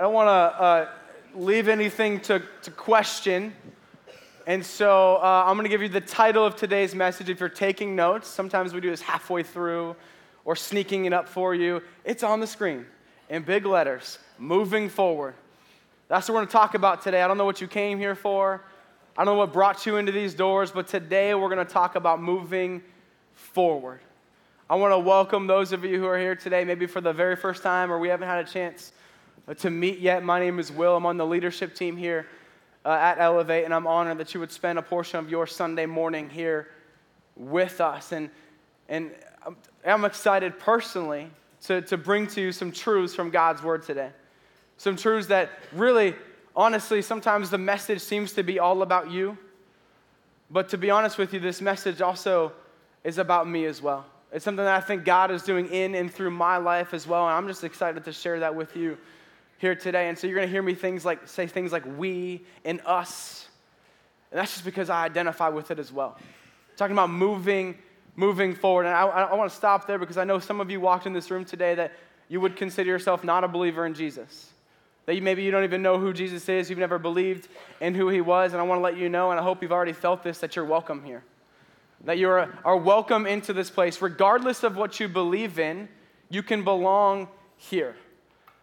I don't want to uh, leave anything to, to question. And so uh, I'm going to give you the title of today's message. If you're taking notes, sometimes we do this halfway through or sneaking it up for you. It's on the screen in big letters moving forward. That's what we're going to talk about today. I don't know what you came here for, I don't know what brought you into these doors, but today we're going to talk about moving forward. I want to welcome those of you who are here today, maybe for the very first time or we haven't had a chance to meet yet. My name is Will. I'm on the leadership team here uh, at Elevate, and I'm honored that you would spend a portion of your Sunday morning here with us. And, and I'm excited personally to, to bring to you some truths from God's Word today. Some truths that really, honestly, sometimes the message seems to be all about you. But to be honest with you, this message also is about me as well. It's something that I think God is doing in and through my life as well. And I'm just excited to share that with you here today. And so you're going to hear me things like say things like we and us. And that's just because I identify with it as well. talking about moving, moving forward. And I, I want to stop there because I know some of you walked in this room today that you would consider yourself not a believer in Jesus. That you, maybe you don't even know who Jesus is, you've never believed in who he was. And I want to let you know, and I hope you've already felt this, that you're welcome here that you are, are welcome into this place. Regardless of what you believe in, you can belong here.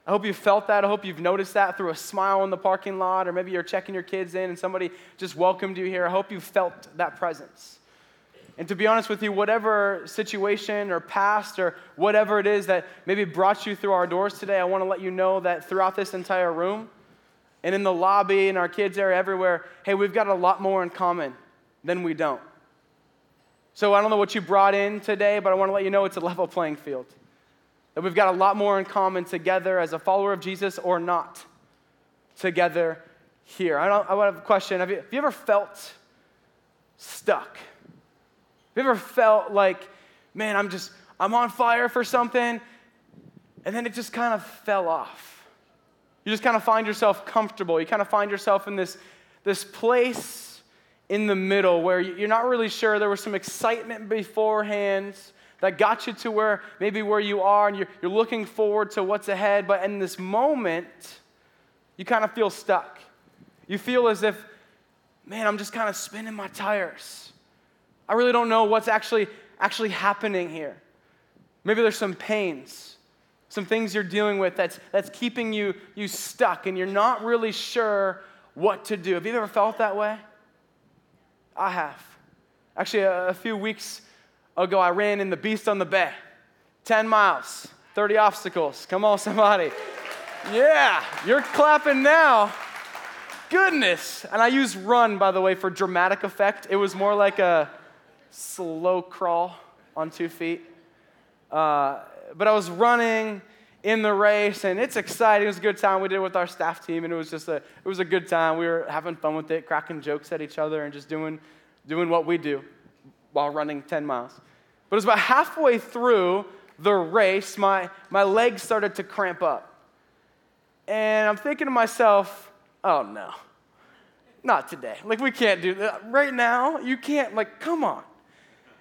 I hope you felt that. I hope you've noticed that through a smile in the parking lot, or maybe you're checking your kids in and somebody just welcomed you here. I hope you felt that presence. And to be honest with you, whatever situation or past or whatever it is that maybe brought you through our doors today, I want to let you know that throughout this entire room and in the lobby, in our kids' area, everywhere, hey, we've got a lot more in common than we don't. So I don't know what you brought in today, but I want to let you know it's a level playing field. That we've got a lot more in common together as a follower of Jesus or not together here. I, don't, I have a question. Have you, have you ever felt stuck? Have you ever felt like, man, I'm just, I'm on fire for something, and then it just kind of fell off? You just kind of find yourself comfortable. You kind of find yourself in this, this place in the middle where you're not really sure. There was some excitement beforehand that got you to where maybe where you are and you're, you're looking forward to what's ahead. But in this moment, you kind of feel stuck. You feel as if, man, I'm just kind of spinning my tires. I really don't know what's actually actually happening here. Maybe there's some pains, some things you're dealing with that's, that's keeping you, you stuck and you're not really sure what to do. Have you ever felt that way? I have. Actually, a, a few weeks ago, I ran in the Beast on the Bay 10 miles, 30 obstacles. Come on, somebody. Yeah, you're clapping now. Goodness. And I used run, by the way, for dramatic effect. It was more like a slow crawl on two feet. Uh, but I was running in the race, and it's exciting. It was a good time. We did it with our staff team, and it was just a it was a good time. We were having fun with it, cracking jokes at each other, and just doing doing what we do while running 10 miles. But it was about halfway through the race, my, my legs started to cramp up. And I'm thinking to myself, oh no, not today. Like, we can't do that. Right now, you can't, like, come on.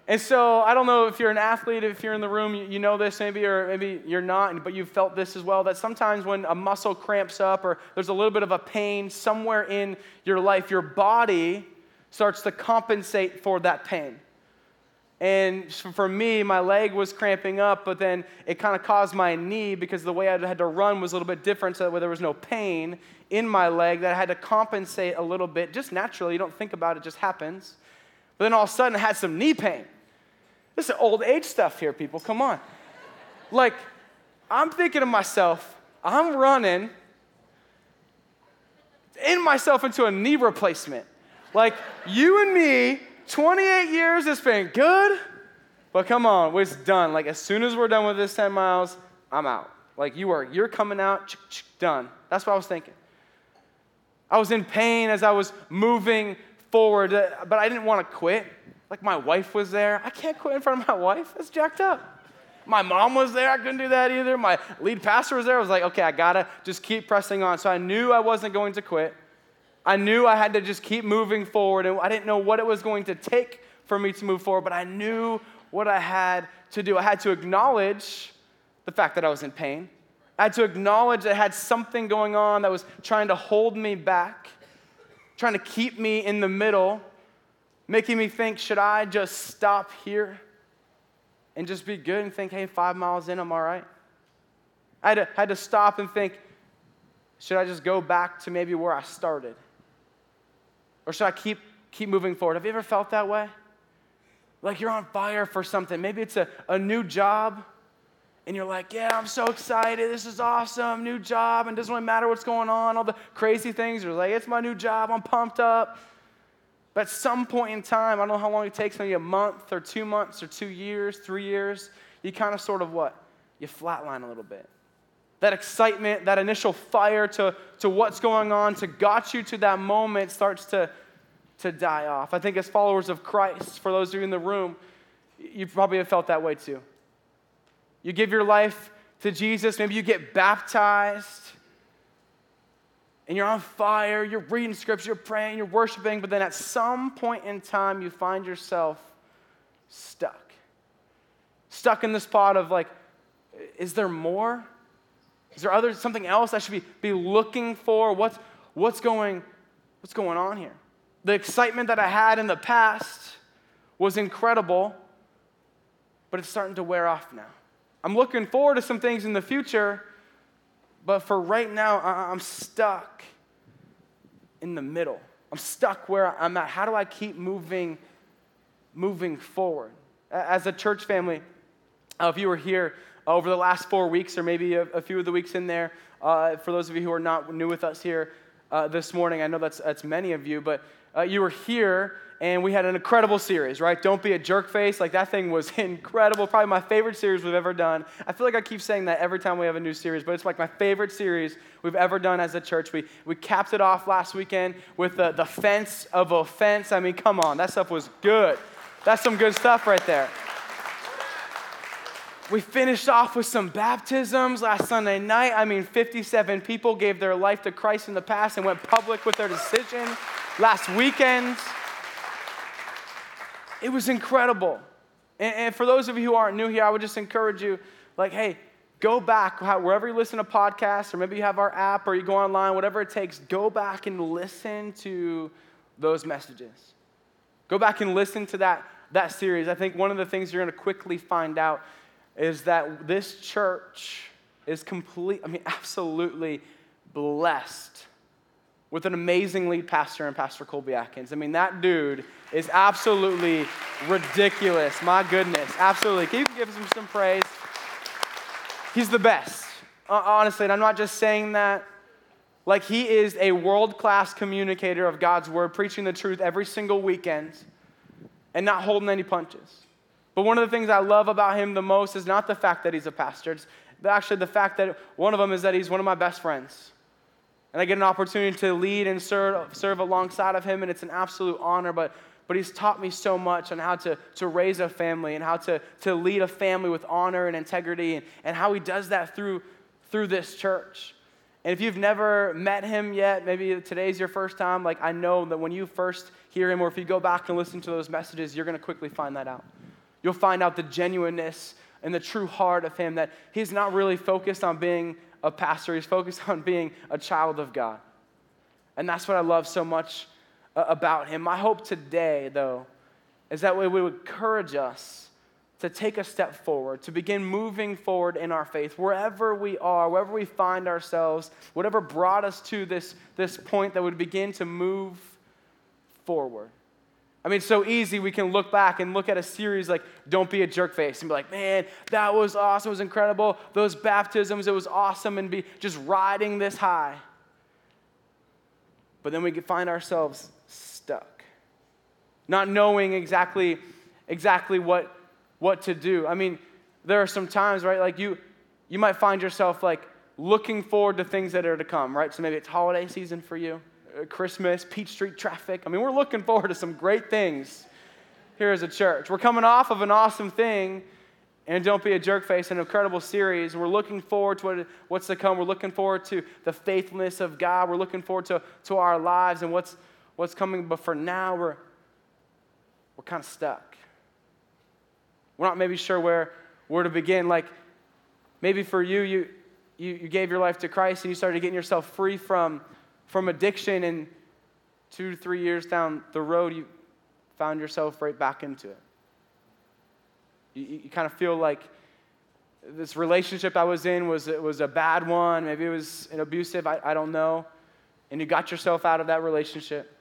And so I don't know if you're an athlete, if you're in the room, you, know this maybe, or maybe you're not, but you've felt this as well. That sometimes when a muscle cramps up or there's a little bit of a pain somewhere in your life, your body starts to compensate for that pain. And for me, my leg was cramping up, but then it kind of caused my knee because the way I had to run was a little bit different, so that there was no pain in my leg, that I had to compensate a little bit, just naturally. You don't think about it, it just happens. But then all of a sudden, I had some knee pain. This is old age stuff here, people. Come on. Like, I'm thinking to myself, I'm running in myself into a knee replacement. Like, you and me, 28 years, it's been good, but come on, it's done. Like, as soon as we're done with this 10 miles, I'm out. Like, you are, you're coming out, done. That's what I was thinking. I was in pain as I was moving forward, uh, but I didn't want to quit. Like my wife was there. I can't quit in front of my wife. That's jacked up. My mom was there. I couldn't do that either. My lead pastor was there. I was like, okay, I got to just keep pressing on. So I knew I wasn't going to quit. I knew I had to just keep moving forward. And I didn't know what it was going to take for me to move forward, but I knew what I had to do. I had to acknowledge the fact that I was in pain. I had to acknowledge that I had something going on that was trying to hold me back, trying to keep me in the middle, making me think, should I just stop here and just be good and think, hey, five miles in, I'm all right? I had to, had to stop and think, should I just go back to maybe where I started? Or should I keep, keep moving forward? Have you ever felt that way? Like you're on fire for something. Maybe it's a, a new job, and you're like, yeah, I'm so excited. This is awesome. New job, and it doesn't really matter what's going on, all the crazy things. You're like, it's my new job. I'm pumped up. But at some point in time, I don't know how long it takes, maybe a month or two months or two years, three years, you kind of sort of what? You flatline a little bit. That excitement, that initial fire to, to what's going on, to got you to that moment starts to, to die off. I think as followers of Christ, for those of you in the room, you probably have felt that way too. You give your life to Jesus, maybe you get baptized, and you're on fire, you're reading scripture, you're praying, you're worshiping, but then at some point in time, you find yourself stuck. Stuck in this spot of like, is there more? Is there other something else I should be, be looking for? What's, what's, going, what's going on here? The excitement that I had in the past was incredible, but it's starting to wear off now. I'm looking forward to some things in the future, but for right now, I'm stuck in the middle. I'm stuck where I'm at. How do I keep moving, moving forward? As a church family, uh, if you were here over the last four weeks, or maybe a, a few of the weeks in there. Uh, for those of you who are not new with us here uh, this morning, I know that's, that's many of you, but uh, you were here and we had an incredible series, right? Don't be a jerk face. Like that thing was incredible. Probably my favorite series we've ever done. I feel like I keep saying that every time we have a new series, but it's like my favorite series we've ever done as a church. We, we capped it off last weekend with the, the fence of offense. I mean, come on, that stuff was good. That's some good stuff right there. We finished off with some baptisms last Sunday night. I mean, 57 people gave their life to Christ in the past and went public with their decision last weekend. It was incredible. And, and, for those of you who aren't new here, I would just encourage you, like, hey, go back wherever you listen to podcasts, or maybe you have our app, or you go online, whatever it takes, go back and listen to those messages. Go back and listen to that, that series. I think one of the things you're going to quickly find out is that this church is complete, I mean, absolutely blessed with an amazing lead pastor and Pastor Colby Atkins. I mean, that dude is absolutely ridiculous. My goodness, absolutely. Can you give him some praise? He's the best, honestly, and I'm not just saying that. Like, he is a world class communicator of God's word, preaching the truth every single weekend and not holding any punches. But one of the things I love about him the most is not the fact that he's a pastor. It's actually the fact that one of them is that he's one of my best friends. And I get an opportunity to lead and serve, serve alongside of him, and it's an absolute honor. But, but he's taught me so much on how to, to raise a family and how to, to lead a family with honor and integrity, and, and how he does that through, through this church. And if you've never met him yet, maybe today's your first time, like I know that when you first hear him, or if you go back and listen to those messages, you're going to quickly find that out. You'll find out the genuineness and the true heart of him that he's not really focused on being a pastor, he's focused on being a child of God. And that's what I love so much uh, about him. My hope today, though, is that we would encourage us to take a step forward, to begin moving forward in our faith, wherever we are, wherever we find ourselves, whatever brought us to this, this point, that would begin to move forward. I mean, so easy we can look back and look at a series like Don't Be a Jerk Face and be like, man, that was awesome. It was incredible. Those baptisms, it was awesome, and be just riding this high. But then we find ourselves stuck, not knowing exactly, exactly what, what to do. I mean, there are some times, right? Like you, you might find yourself like looking forward to things that are to come, right? So maybe it's holiday season for you Uh, Christmas, Peach Street traffic. I mean, we're looking forward to some great things here as a church. We're coming off of an awesome thing, and Don't Be a Jerk Face, an incredible series. We're looking forward to what, what's to come. We're looking forward to the faithfulness of God. We're looking forward to, to our lives and what's, what's coming. But for now, we're, we're kind of stuck. We're not maybe sure where, where to begin. Like, maybe for you, you you, you gave your life to Christ and you started getting yourself free from, from addiction, and two to three years down the road, you found yourself right back into it. You, you kind of feel like this relationship I was in was, was a bad one. Maybe it was an abusive, I, I don't know. And you got yourself out of that relationship.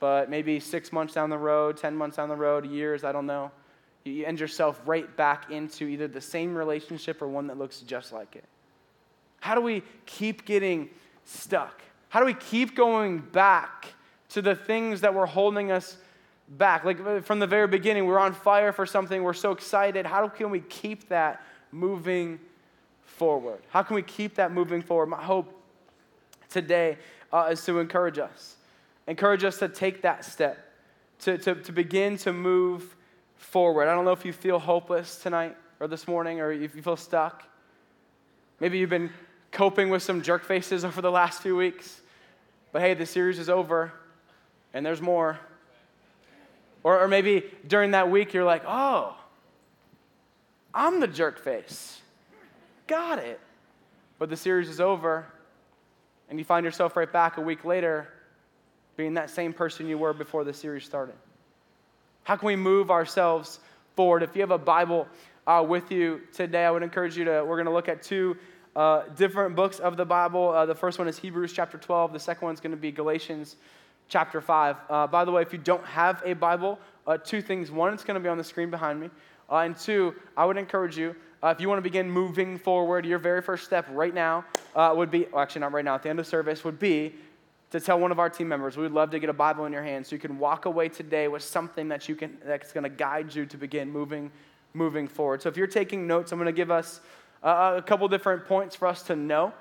But maybe six months down the road, 10 months down the road, years, I don't know. You end yourself right back into either the same relationship or one that looks just like it. How do we keep getting stuck? How do we keep going back to the things that were holding us back. Like uh, from the very beginning, we're on fire for something, we're so excited. How can we keep that moving forward? How can we keep that moving forward? My hope today uh, is to encourage us, encourage us to take that step, to, to, to begin to move forward. I don't know if you feel hopeless tonight or this morning or if you feel stuck. Maybe you've been coping with some jerk faces over the last few weeks. But hey, the series is over and there's more. Or, or maybe during that week, you're like, oh, I'm the jerk face. Got it. But the series is over, and you find yourself right back a week later being that same person you were before the series started. How can we move ourselves forward? If you have a Bible uh, with you today, I would encourage you to, we're going to look at two uh, different books of the Bible. Uh, the first one is Hebrews chapter 12, the second one is going to be Galatians chapter 5. Uh, by the way, if you don't have a Bible, uh, two things. One, it's going to be on the screen behind me. Uh, and two, I would encourage you, uh, if you want to begin moving forward, your very first step right now would be, well, actually, not right now, at the end of service, would be to tell one of our team members, we would love to get a Bible in your hand so you can walk away today with something that you can, that's going to guide you to begin moving, moving forward. So if you're taking notes, I'm going to give us uh, a couple different points for us to know.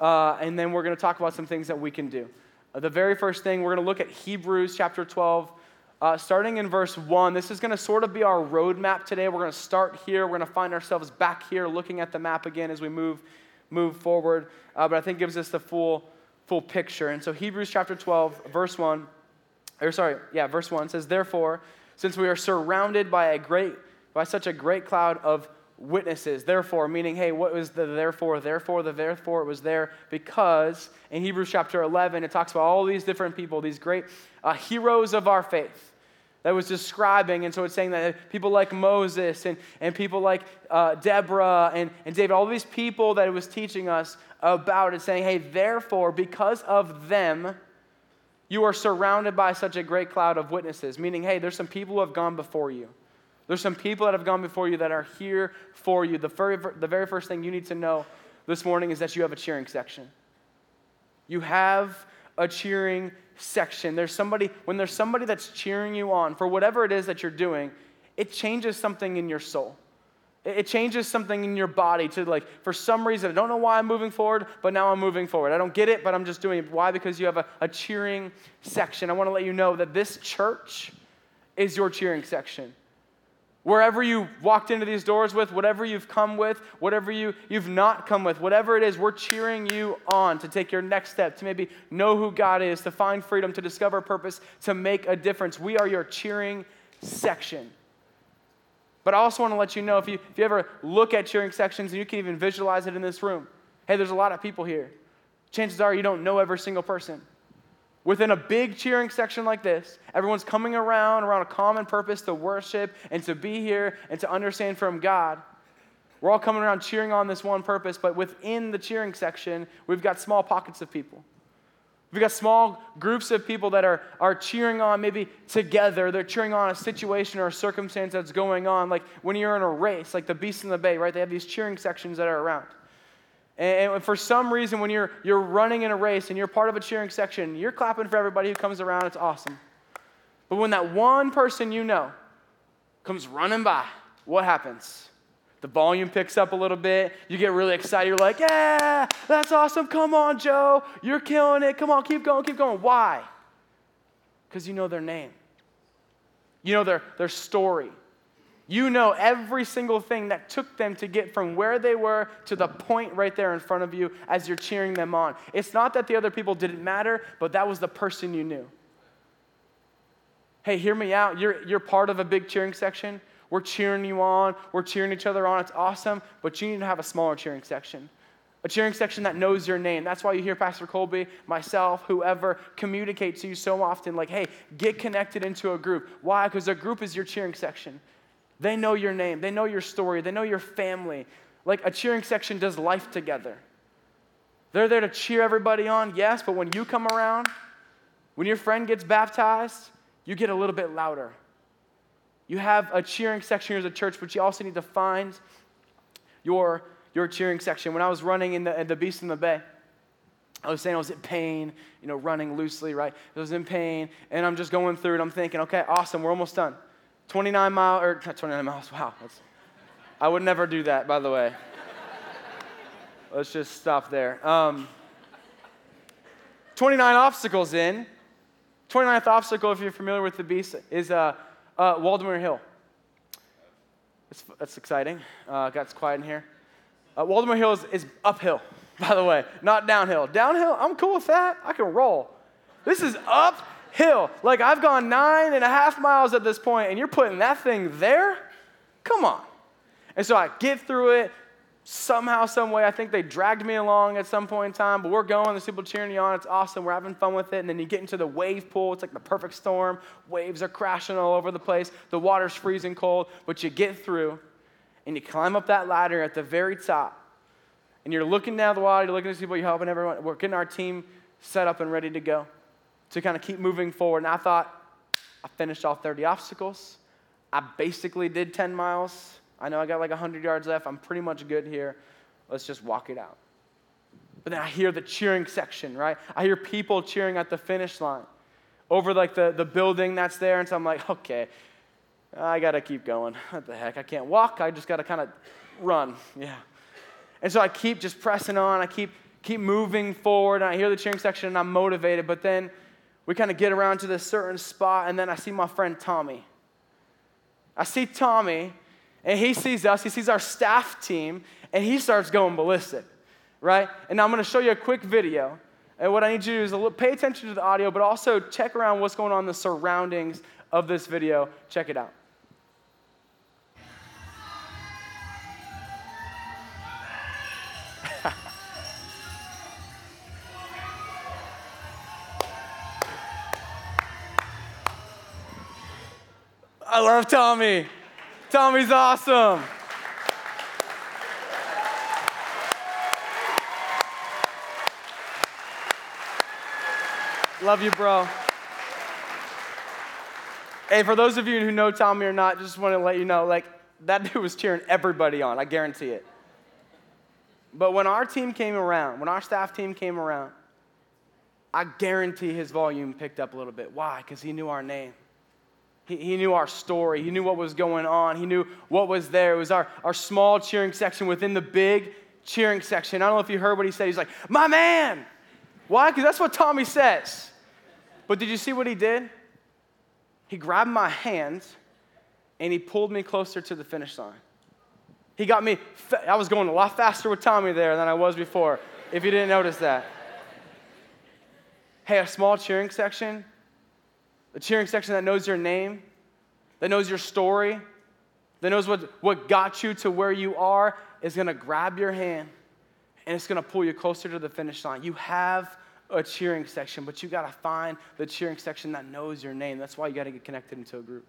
and then we're going to talk about some things that we can do. Uh, the very first thing, we're going to look at Hebrews chapter 12, uh, starting in verse 1. This is going to sort of be our roadmap today. We're going to start here. We're going to find ourselves back here looking at the map again as we move, move forward. Uh, but I think gives us the full, full picture. And so Hebrews chapter 12, verse 1, or sorry, yeah, verse 1 says, Therefore, since we are surrounded by a great, by such a great cloud of witnesses. Therefore, meaning, hey, what was the therefore? Therefore, the therefore was there because in Hebrews chapter 11, it talks about all these different people, these great uh, heroes of our faith that was describing. And so it's saying that people like Moses and, and people like uh, Deborah and, and David, all these people that it was teaching us about it's saying, hey, therefore, because of them, you are surrounded by such a great cloud of witnesses. Meaning, hey, there's some people who have gone before you. There's some people that have gone before you that are here for you. The very, the very first thing you need to know this morning is that you have a cheering section. You have a cheering section. There's somebody, when there's somebody that's cheering you on for whatever it is that you're doing, it changes something in your soul. It changes something in your body to like, for some reason, I don't know why I'm moving forward, but now I'm moving forward. I don't get it, but I'm just doing it. Why? Because you have a, a cheering section. I want to let you know that this church is your cheering section. Wherever you walked into these doors with, whatever you've come with, whatever you, you've not come with, whatever it is, we're cheering you on to take your next step, to maybe know who God is, to find freedom, to discover purpose, to make a difference. We are your cheering section. But I also want to let you know if you, if you ever look at cheering sections and you can even visualize it in this room, hey, there's a lot of people here. Chances are you don't know every single person. Within a big cheering section like this, everyone's coming around around a common purpose to worship and to be here and to understand from God. We're all coming around cheering on this one purpose, but within the cheering section, we've got small pockets of people. We've got small groups of people that are, are cheering on maybe together. They're cheering on a situation or a circumstance that's going on. Like when you're in a race, like the Beast in the Bay, right? They have these cheering sections that are around. And for some reason, when you're, you're running in a race and you're part of a cheering section, you're clapping for everybody who comes around. It's awesome. But when that one person you know comes running by, what happens? The volume picks up a little bit. You get really excited. You're like, yeah, that's awesome. Come on, Joe. You're killing it. Come on, keep going, keep going. Why? Because you know their name, you know their, their story. You know every single thing that took them to get from where they were to the point right there in front of you as you're cheering them on. It's not that the other people didn't matter, but that was the person you knew. Hey, hear me out. You're, you're part of a big cheering section. We're cheering you on. We're cheering each other on. It's awesome, but you need to have a smaller cheering section. A cheering section that knows your name. That's why you hear Pastor Colby, myself, whoever communicate to you so often like, hey, get connected into a group. Why? Because a group is your cheering section. They know your name, they know your story, they know your family. Like a cheering section does life together. They're there to cheer everybody on, yes, but when you come around, when your friend gets baptized, you get a little bit louder. You have a cheering section here as a church, but you also need to find your, your cheering section. When I was running in the, in the Beast in the Bay, I was saying I was in pain, you know, running loosely, right? I was in pain, and I'm just going through it. I'm thinking, okay, awesome, we're almost done. 29 miles, or 29 miles, wow. I would never do that, by the way. Let's just stop there. Um, 29 obstacles in. 29th obstacle, if you're familiar with the beast, is uh, uh, Waldameer Hill. That's, that's exciting. Uh, got quiet in here. Uh, Waldameer Hill is, is uphill, by the way, not downhill. Downhill, I'm cool with that. I can roll. This is uphill. Like I've gone nine and a half miles at this point, and you're putting that thing there? Come on. And so I get through it, somehow, some way, I think they dragged me along at some point in time, but we're going, there's people cheering you on, it's awesome, we're having fun with it, and then you get into the wave pool, it's like the perfect storm, waves are crashing all over the place, the water's freezing cold, but you get through, and you climb up that ladder at the very top, and you're looking down the water, you're looking at people, you're helping everyone, we're getting our team set up and ready to go to kind of keep moving forward, and I thought, I finished all 30 obstacles, I basically did 10 miles, I know I got like 100 yards left. I'm pretty much good here. Let's just walk it out. But then I hear the cheering section, right? I hear people cheering at the finish line over like the, the building that's there. And so I'm like, okay, I got to keep going. What the heck? I can't walk. I just got to kind of run. Yeah. And so I keep just pressing on. I keep, keep moving forward. And I hear the cheering section and I'm motivated. But then we kind of get around to this certain spot. And then I see my friend Tommy. I see Tommy and he sees us, he sees our staff team, and he starts going ballistic, right? And I'm gonna show you a quick video. And what I need you to do is look, pay attention to the audio, but also check around what's going on in the surroundings of this video. Check it out. I love Tommy. Tommy's awesome. Love you, bro. Hey, for those of you who know Tommy or not, just want to let you know, like, that dude was cheering everybody on. I guarantee it. But when our team came around, when our staff team came around, I guarantee his volume picked up a little bit. Why? Because he knew our name. He, he knew our story. He knew what was going on. He knew what was there. It was our, our small cheering section within the big cheering section. I don't know if you heard what he said. He's like, My man. Why? Because that's what Tommy says. But did you see what he did? He grabbed my hand and he pulled me closer to the finish line. He got me, I was going a lot faster with Tommy there than I was before, if you didn't notice that. Hey, a small cheering section the cheering section that knows your name, that knows your story, that knows what, what got you to where you are, is gonna grab your hand and it's gonna pull you closer to the finish line. You have a cheering section, but you gotta find the cheering section that knows your name. That's why you gotta get connected into a group.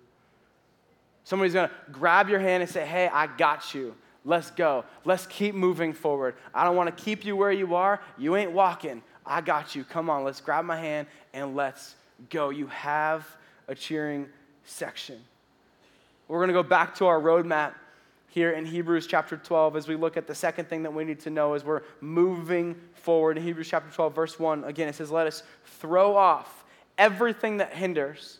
Somebody's gonna grab your hand and say, Hey, I got you. Let's go. Let's keep moving forward. I don't wanna keep you where you are. You ain't walking. I got you. Come on, let's grab my hand and let's go. You have a cheering section. We're going to go back to our roadmap here in Hebrews chapter 12 as we look at the second thing that we need to know as we're moving forward. In Hebrews chapter 12, verse 1, again, it says, Let us throw off everything that hinders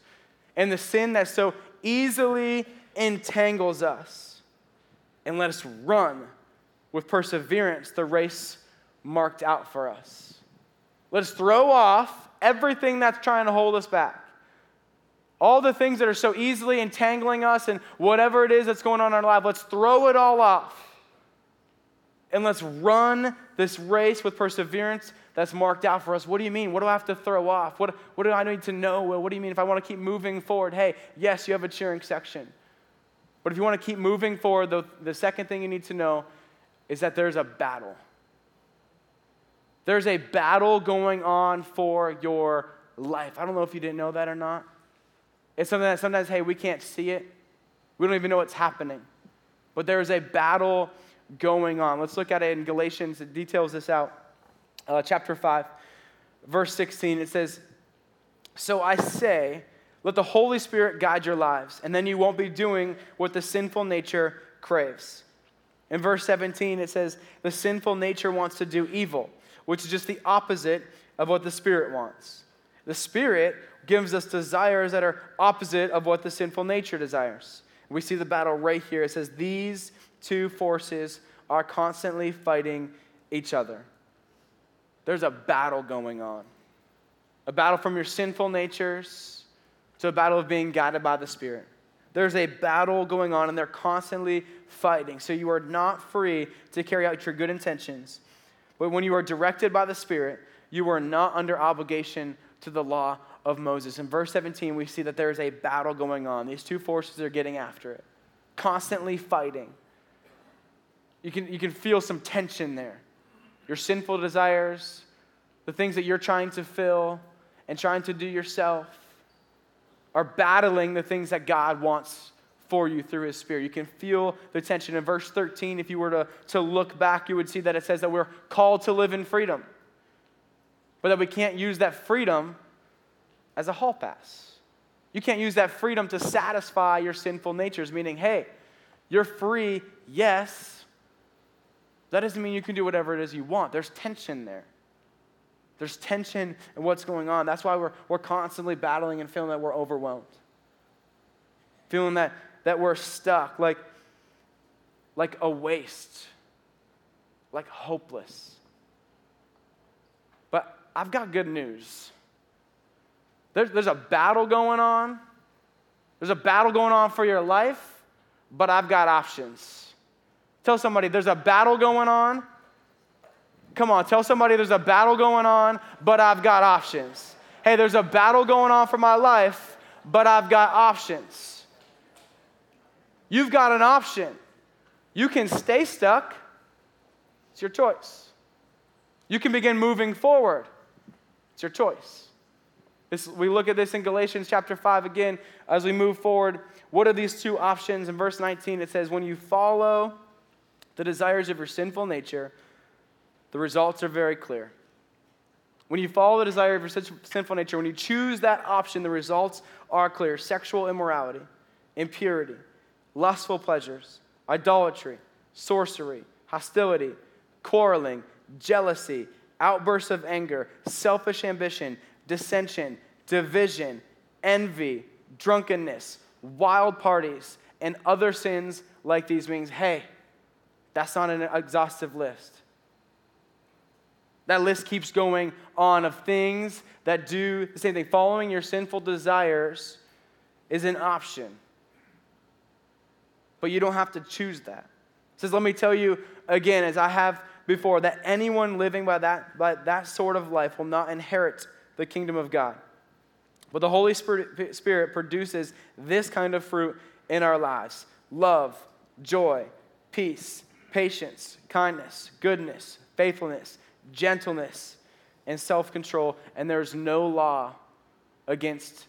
and the sin that so easily entangles us, and let us run with perseverance the race marked out for us. Let us throw off everything that's trying to hold us back. All the things that are so easily entangling us and whatever it is that's going on in our life, let's throw it all off. And let's run this race with perseverance that's marked out for us. What do you mean? What do I have to throw off? What, what do I need to know? What do you mean if I want to keep moving forward? Hey, yes, you have a cheering section. But if you want to keep moving forward, the, the second thing you need to know is that there's a battle. There's a battle going on for your life. I don't know if you didn't know that or not. It's something that sometimes, hey, we can't see it. We don't even know what's happening. But there is a battle going on. Let's look at it in Galatians. It details this out. Uh, chapter 5, verse 16. It says, So I say, let the Holy Spirit guide your lives, and then you won't be doing what the sinful nature craves. In verse 17, it says, The sinful nature wants to do evil, which is just the opposite of what the Spirit wants. The Spirit gives us desires that are opposite of what the sinful nature desires. We see the battle right here. It says, These two forces are constantly fighting each other. There's a battle going on. A battle from your sinful natures to a battle of being guided by the Spirit. There's a battle going on, and they're constantly fighting. So you are not free to carry out your good intentions. But when you are directed by the Spirit, you are not under obligation to the law of Moses. In verse 17, we see that there is a battle going on. These two forces are getting after it, constantly fighting. You can, you can feel some tension there. Your sinful desires, the things that you're trying to fill and trying to do yourself, are battling the things that God wants for you through His Spirit. You can feel the tension. In verse 13, if you were to, to look back, you would see that it says that we're called to live in freedom, but that we can't use that freedom as a hall pass. You can't use that freedom to satisfy your sinful natures, meaning, hey, you're free, yes. That doesn't mean you can do whatever it is you want. There's tension there. There's tension in what's going on. That's why we're, we're constantly battling and feeling that we're overwhelmed. Feeling that, that we're stuck, like, like a waste, like hopeless. But I've got good news. There's, there's a battle going on. There's a battle going on for your life, but I've got options. Tell somebody there's a battle going on. Come on, tell somebody there's a battle going on, but I've got options. Hey, there's a battle going on for my life, but I've got options. You've got an option. You can stay stuck, it's your choice. You can begin moving forward, it's your choice. This, we look at this in Galatians chapter 5 again as we move forward. What are these two options? In verse 19, it says, When you follow the desires of your sinful nature, the results are very clear. When you follow the desire of your sinful nature, when you choose that option, the results are clear sexual immorality, impurity, lustful pleasures, idolatry, sorcery, hostility, quarreling, jealousy, outbursts of anger, selfish ambition dissension, division, envy, drunkenness, wild parties, and other sins like these means, hey, that's not an exhaustive list. That list keeps going on of things that do the same thing. Following your sinful desires is an option. But you don't have to choose that. It says, let me tell you again, as I have before, that anyone living by that, by that sort of life will not inherit the kingdom of God. But the Holy Spirit, produces this kind of fruit in our lives love, joy, peace, patience, kindness, goodness, faithfulness, gentleness, and self control. And there's no law against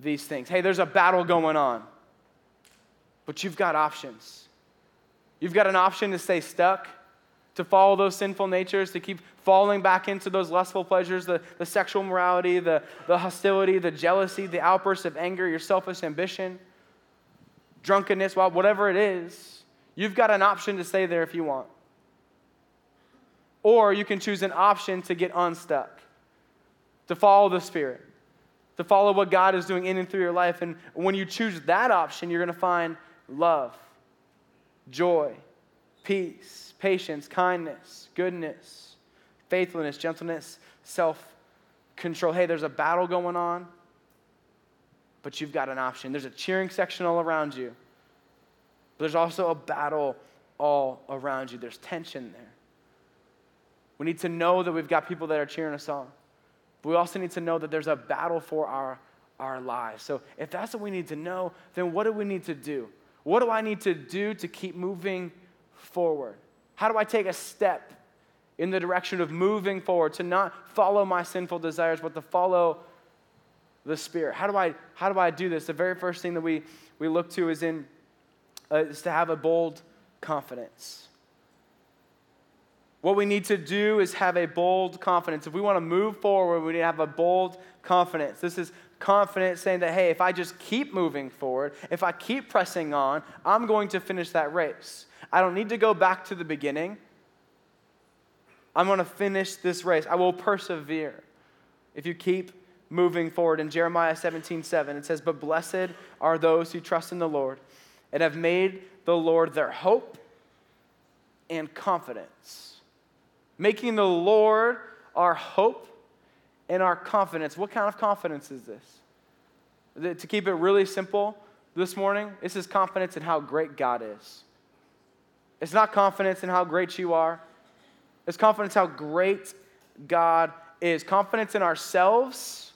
these things. Hey, there's a battle going on, but you've got options. You've got an option to stay stuck to follow those sinful natures, to keep falling back into those lustful pleasures, the, the sexual morality, the, the hostility, the jealousy, the outbursts of anger, your selfish ambition, drunkenness, whatever it is, you've got an option to stay there if you want. Or you can choose an option to get unstuck, to follow the Spirit, to follow what God is doing in and through your life. And when you choose that option, you're going to find love, joy, peace patience, kindness, goodness, faithfulness, gentleness, self control. Hey, there's a battle going on, but you've got an option. There's a cheering section all around you, but there's also a battle all around you. There's tension there. We need to know that we've got people that are cheering us on, but we also need to know that there's a battle for our, our lives. So if that's what we need to know, then what do we need to do? What do I need to do to keep moving forward? How do I take a step in the direction of moving forward, to not follow my sinful desires, but to follow the Spirit. How do I, how do I do this? The very first thing that we, we look to is, in, uh, is to have a bold confidence. What we need to do is have a bold confidence. If we want to move forward, we need to have a bold confidence. This is confidence saying that, hey, if I just keep moving forward, if I keep pressing on, I'm going to finish that race. I don't need to go back to the beginning. I'm going to finish this race. I will persevere if you keep moving forward. In Jeremiah 17 7, it says, But blessed are those who trust in the Lord and have made the Lord their hope and confidence. Making the Lord our hope and our confidence. What kind of confidence is this? To keep it really simple this morning, this is confidence in how great God is. It's not confidence in how great you are, it's confidence how great God is. Confidence in ourselves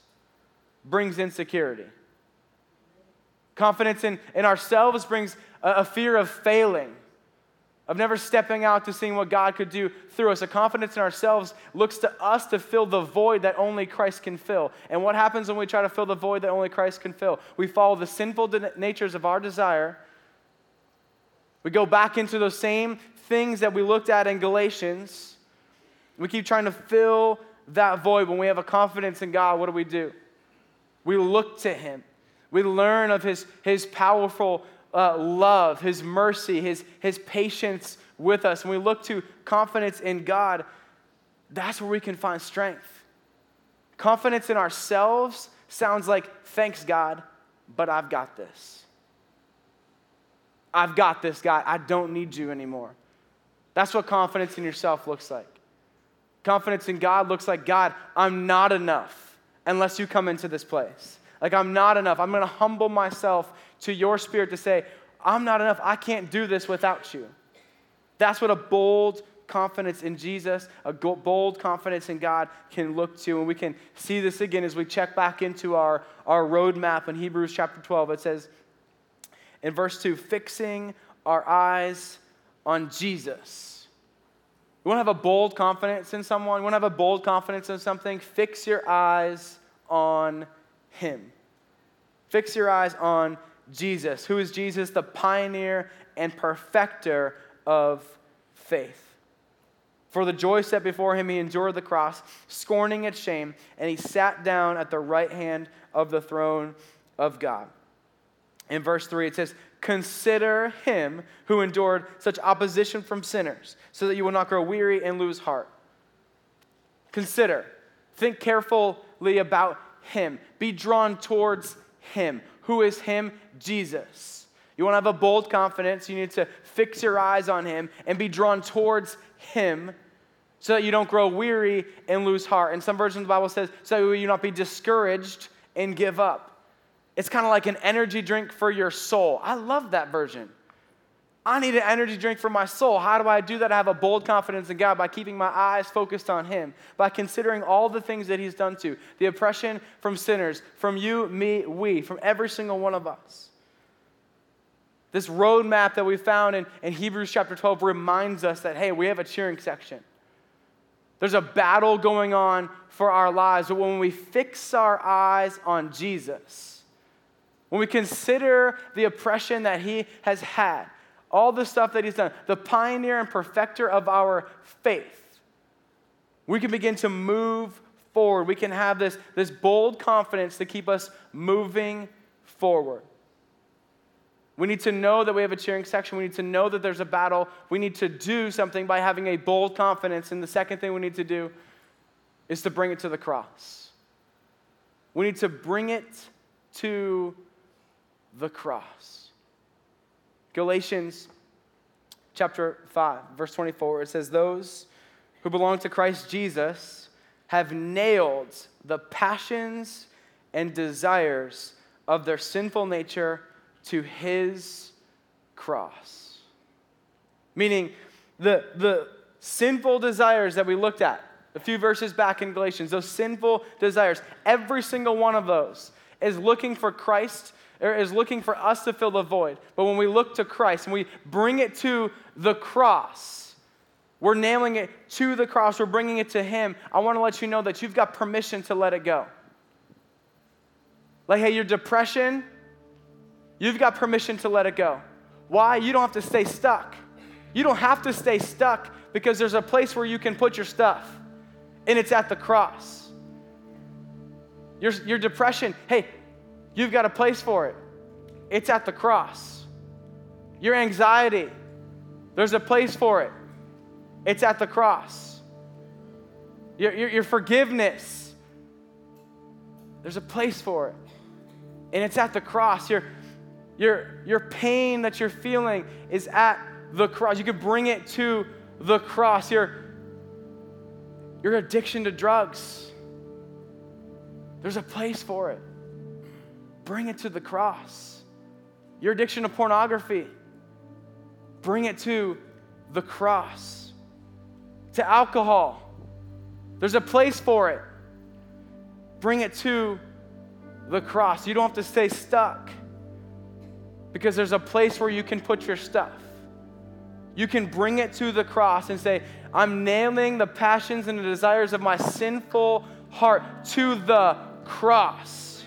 brings insecurity. Confidence in, in ourselves brings a, a fear of failing of never stepping out to seeing what God could do through us. A confidence in ourselves looks to us to fill the void that only Christ can fill. And what happens when we try to fill the void that only Christ can fill? We follow the sinful de- natures of our desire. We go back into those same things that we looked at in Galatians. We keep trying to fill that void. When we have a confidence in God, what do we do? We look to Him. We learn of His, his powerful uh, love, His mercy, His, His patience with us, and we look to confidence in God, that's where we can find strength. Confidence in ourselves sounds like, thanks, God, but I've got this. I've got this, God. I don't need you anymore. That's what confidence in yourself looks like. Confidence in God looks like, God, I'm not enough unless you come into this place. Like, I'm not enough. I'm going to humble myself to your spirit to say, I'm not enough. I can't do this without you. That's what a bold confidence in Jesus, a bold confidence in God can look to. And we can see this again as we check back into our, our roadmap in Hebrews chapter 12. It says in verse 2 fixing our eyes on Jesus. You want to have a bold confidence in someone? You want to have a bold confidence in something? Fix your eyes on Him. Fix your eyes on Jesus. Who is Jesus? The pioneer and perfecter of faith. For the joy set before him, he endured the cross, scorning its shame, and he sat down at the right hand of the throne of God. In verse 3, it says, Consider him who endured such opposition from sinners, so that you will not grow weary and lose heart. Consider. Think carefully about him. Be drawn towards him. Who is him? Jesus. You want to have a bold confidence, you need to fix your eyes on him and be drawn towards him so that you don't grow weary and lose heart. And some versions of the Bible says, so you not be discouraged and give up. It's kind of like an energy drink for your soul. I love that version. I need an energy drink for my soul. How do I do that? I have a bold confidence in God by keeping my eyes focused on Him, by considering all the things that He's done to the oppression from sinners, from you, me, we, from every single one of us. This roadmap that we found in, in Hebrews chapter 12 reminds us that, hey, we have a cheering section. There's a battle going on for our lives, but when we fix our eyes on Jesus, when we consider the oppression that He has had, all the stuff that he's done, the pioneer and perfecter of our faith, we can begin to move forward. We can have this, this bold confidence to keep us moving forward. We need to know that we have a cheering section. We need to know that there's a battle. We need to do something by having a bold confidence. And the second thing we need to do is to bring it to the cross. We need to bring it to the cross. Galatians chapter 5, verse 24, it says, Those who belong to Christ Jesus have nailed the passions and desires of their sinful nature to his cross. Meaning, the, the sinful desires that we looked at a few verses back in Galatians, those sinful desires, every single one of those is looking for Christ or is looking for us to fill the void. But when we look to Christ and we bring it to the cross, we're nailing it to the cross, we're bringing it to Him, I want to let you know that you've got permission to let it go. Like, hey, your depression, you've got permission to let it go. Why? You don't have to stay stuck. You don't have to stay stuck because there's a place where you can put your stuff, and it's at the cross. Your, your depression, hey, you've got a place for it. It's at the cross. Your anxiety, there's a place for it. It's at the cross. Your, your, your forgiveness, there's a place for it. And it's at the cross. Your, your, your pain that you're feeling is at the cross. You can bring it to the cross. Your, your addiction to drugs, there's a place for it. Bring it to the cross. Your addiction to pornography, bring it to the cross. To alcohol, there's a place for it. Bring it to the cross. You don't have to stay stuck because there's a place where you can put your stuff. You can bring it to the cross and say, I'm nailing the passions and the desires of my sinful heart to the cross.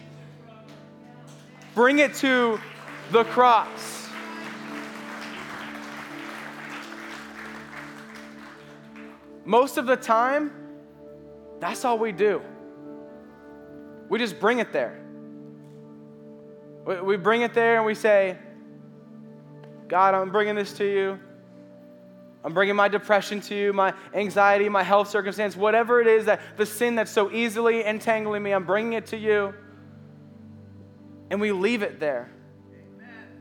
Bring it to the cross. Most of the time, that's all we do. We just bring it there. We bring it there and we say, God, I'm bringing this to you. I'm bringing my depression to you, my anxiety, my health circumstance, whatever it is that the sin that's so easily entangling me, I'm bringing it to you. And we leave it there.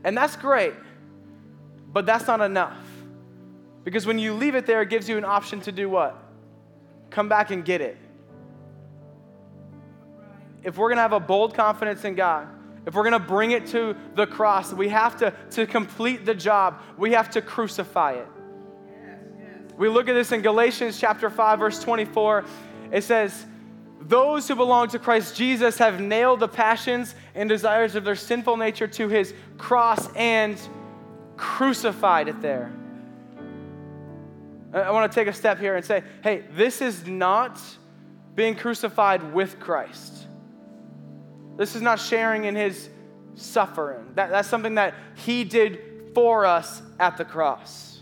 And that's great, but that's not enough. Because when you leave it there, it gives you an option to do what? Come back and get it. If we're going to have a bold confidence in God, if we're going to bring it to the cross, we have to, to complete the job, we have to crucify it. We look at this in Galatians chapter 5 verse 24. It says, "Those who belong to Christ Jesus have nailed the passions and desires of their sinful nature to his cross and crucified it there." I want to take a step here and say, "Hey, this is not being crucified with Christ. This is not sharing in his suffering. That, that's something that he did for us at the cross.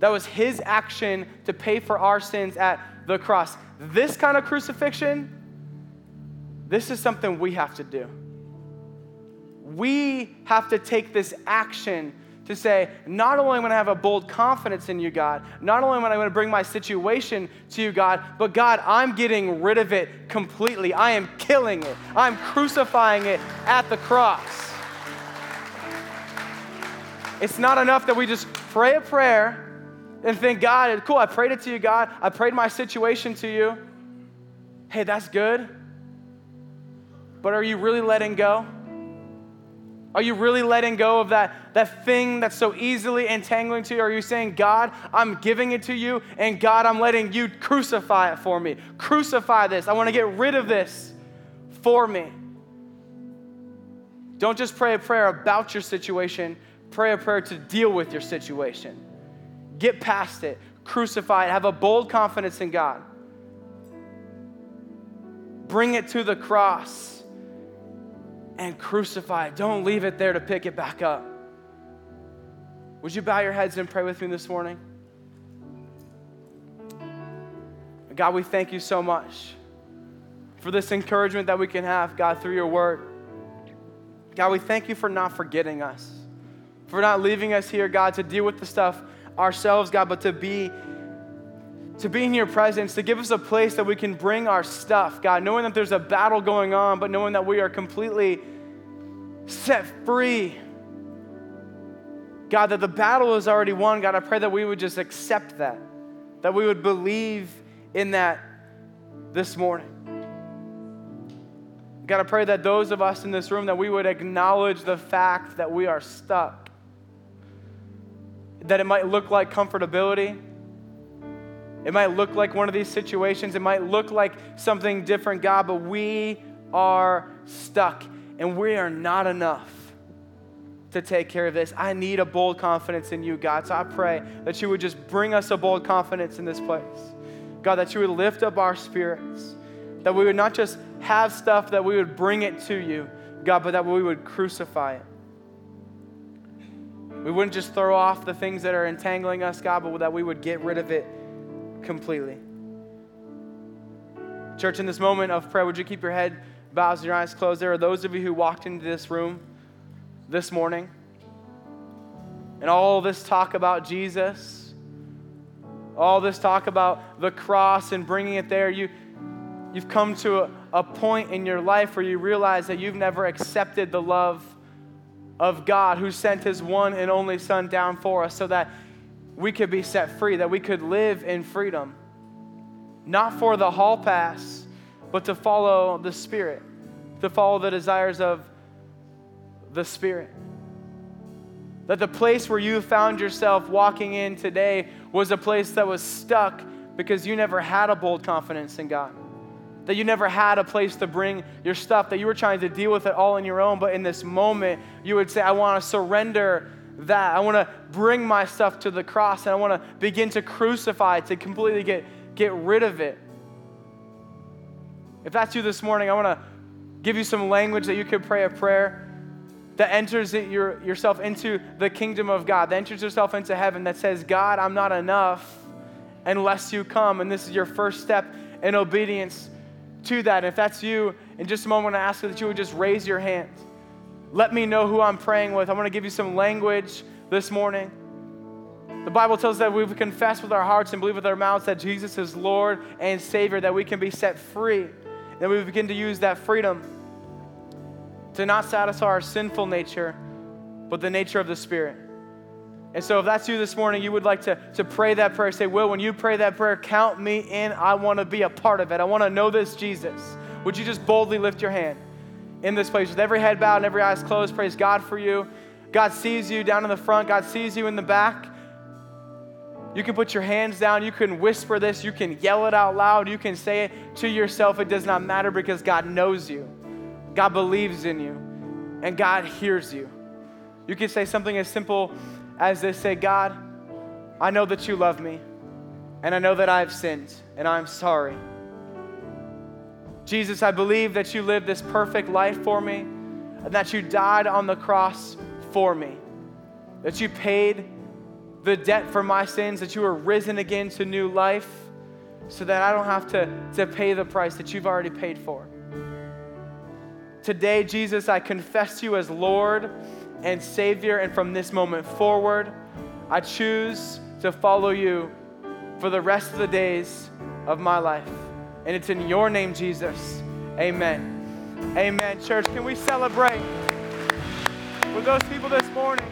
That was his action to pay for our sins at the cross. This kind of crucifixion, this is something we have to do. We have to take this action to say, not only am I going to have a bold confidence in you, God, not only am I going to bring my situation to you, God, but God, I'm getting rid of it completely. I am killing it, I'm crucifying it at the cross. It's not enough that we just pray a prayer and think, God, cool, I prayed it to you, God. I prayed my situation to you. Hey, that's good. But are you really letting go? Are you really letting go of that, that thing that's so easily entangling to you? Are you saying, God, I'm giving it to you, and God, I'm letting you crucify it for me? Crucify this. I want to get rid of this for me. Don't just pray a prayer about your situation, pray a prayer to deal with your situation. Get past it, crucify it, have a bold confidence in God. Bring it to the cross and crucify it. Don't leave it there to pick it back up. Would you bow your heads and pray with me this morning? God, we thank you so much for this encouragement that we can have, God, through your word. God, we thank you for not forgetting us, for not leaving us here, God, to deal with the stuff ourselves, God, but to be to be in your presence, to give us a place that we can bring our stuff, God, knowing that there's a battle going on, but knowing that we are completely set free. God, that the battle is already won. God, I pray that we would just accept that, that we would believe in that this morning. God, I pray that those of us in this room, that we would acknowledge the fact that we are stuck that it might look like comfortability. It might look like one of these situations. It might look like something different, God, but we are stuck and we are not enough. to take care of this. I need a bold confidence in you, God. So I pray that you would just bring us a bold confidence in this place. God, that you would lift up our spirits, that we would not just have stuff, that we would bring it to you, God, but that we would crucify it. We wouldn't just throw off the things that are entangling us, God, but that we would get rid of it completely. Church, in this moment of prayer, would you keep your head bowed and your eyes closed? There are those of you who walked into this room this morning and all this talk about Jesus, all this talk about the cross and bringing it there, you, you've come to a, a point in your life where you realize that you've never accepted the love of God who sent his one and only Son down for us so that we could be set free, that we could live in freedom. Not for the hall pass, but to follow the Spirit, to follow the desires of the Spirit. That the place where you found yourself walking in today was a place that was stuck because you never had a bold confidence in God that you never had a place to bring your stuff, that you were trying to deal with it all on your own. But in this moment, you would say, I want to surrender that. I want to bring my stuff to the cross and I want to begin to crucify it, to completely get, get rid of it. If that's you this morning, I want to give you some language that you could pray a prayer that enters it your, yourself into the kingdom of God, that enters yourself into heaven, that says, God, I'm not enough unless you come. And this is your first step in obedience to that. If that's you, in just a moment, I ask that you would just raise your hand. Let me know who I'm praying with. I want to give you some language this morning. The Bible tells us that we confess with our hearts and believe with our mouths that Jesus is Lord and Savior, that we can be set free. That we begin to use that freedom to not satisfy our sinful nature, but the nature of the Spirit. And so, if that's you this morning, you would like to, to pray that prayer, say, Will, when you pray that prayer, count me in. I want to be a part of it. I want to know this Jesus. Would you just boldly lift your hand in this place with every head bowed and every eyes closed? Praise God for you. God sees you down in the front, God sees you in the back. You can put your hands down. You can whisper this. You can yell it out loud. You can say it to yourself. It does not matter because God knows you. God believes in you. And God hears you. You can say something as simple as they say, God, I know that you love me, and I know that I have sinned, and I'm sorry. Jesus, I believe that you lived this perfect life for me, and that you died on the cross for me, that you paid the debt for my sins, that you were risen again to new life, so that I don't have to, to pay the price that you've already paid for. Today, Jesus, I confess you as Lord and Savior. And from this moment forward, I choose to follow you for the rest of the days of my life. And it's in your name, Jesus. Amen. Amen. Church, can we celebrate with those people this morning?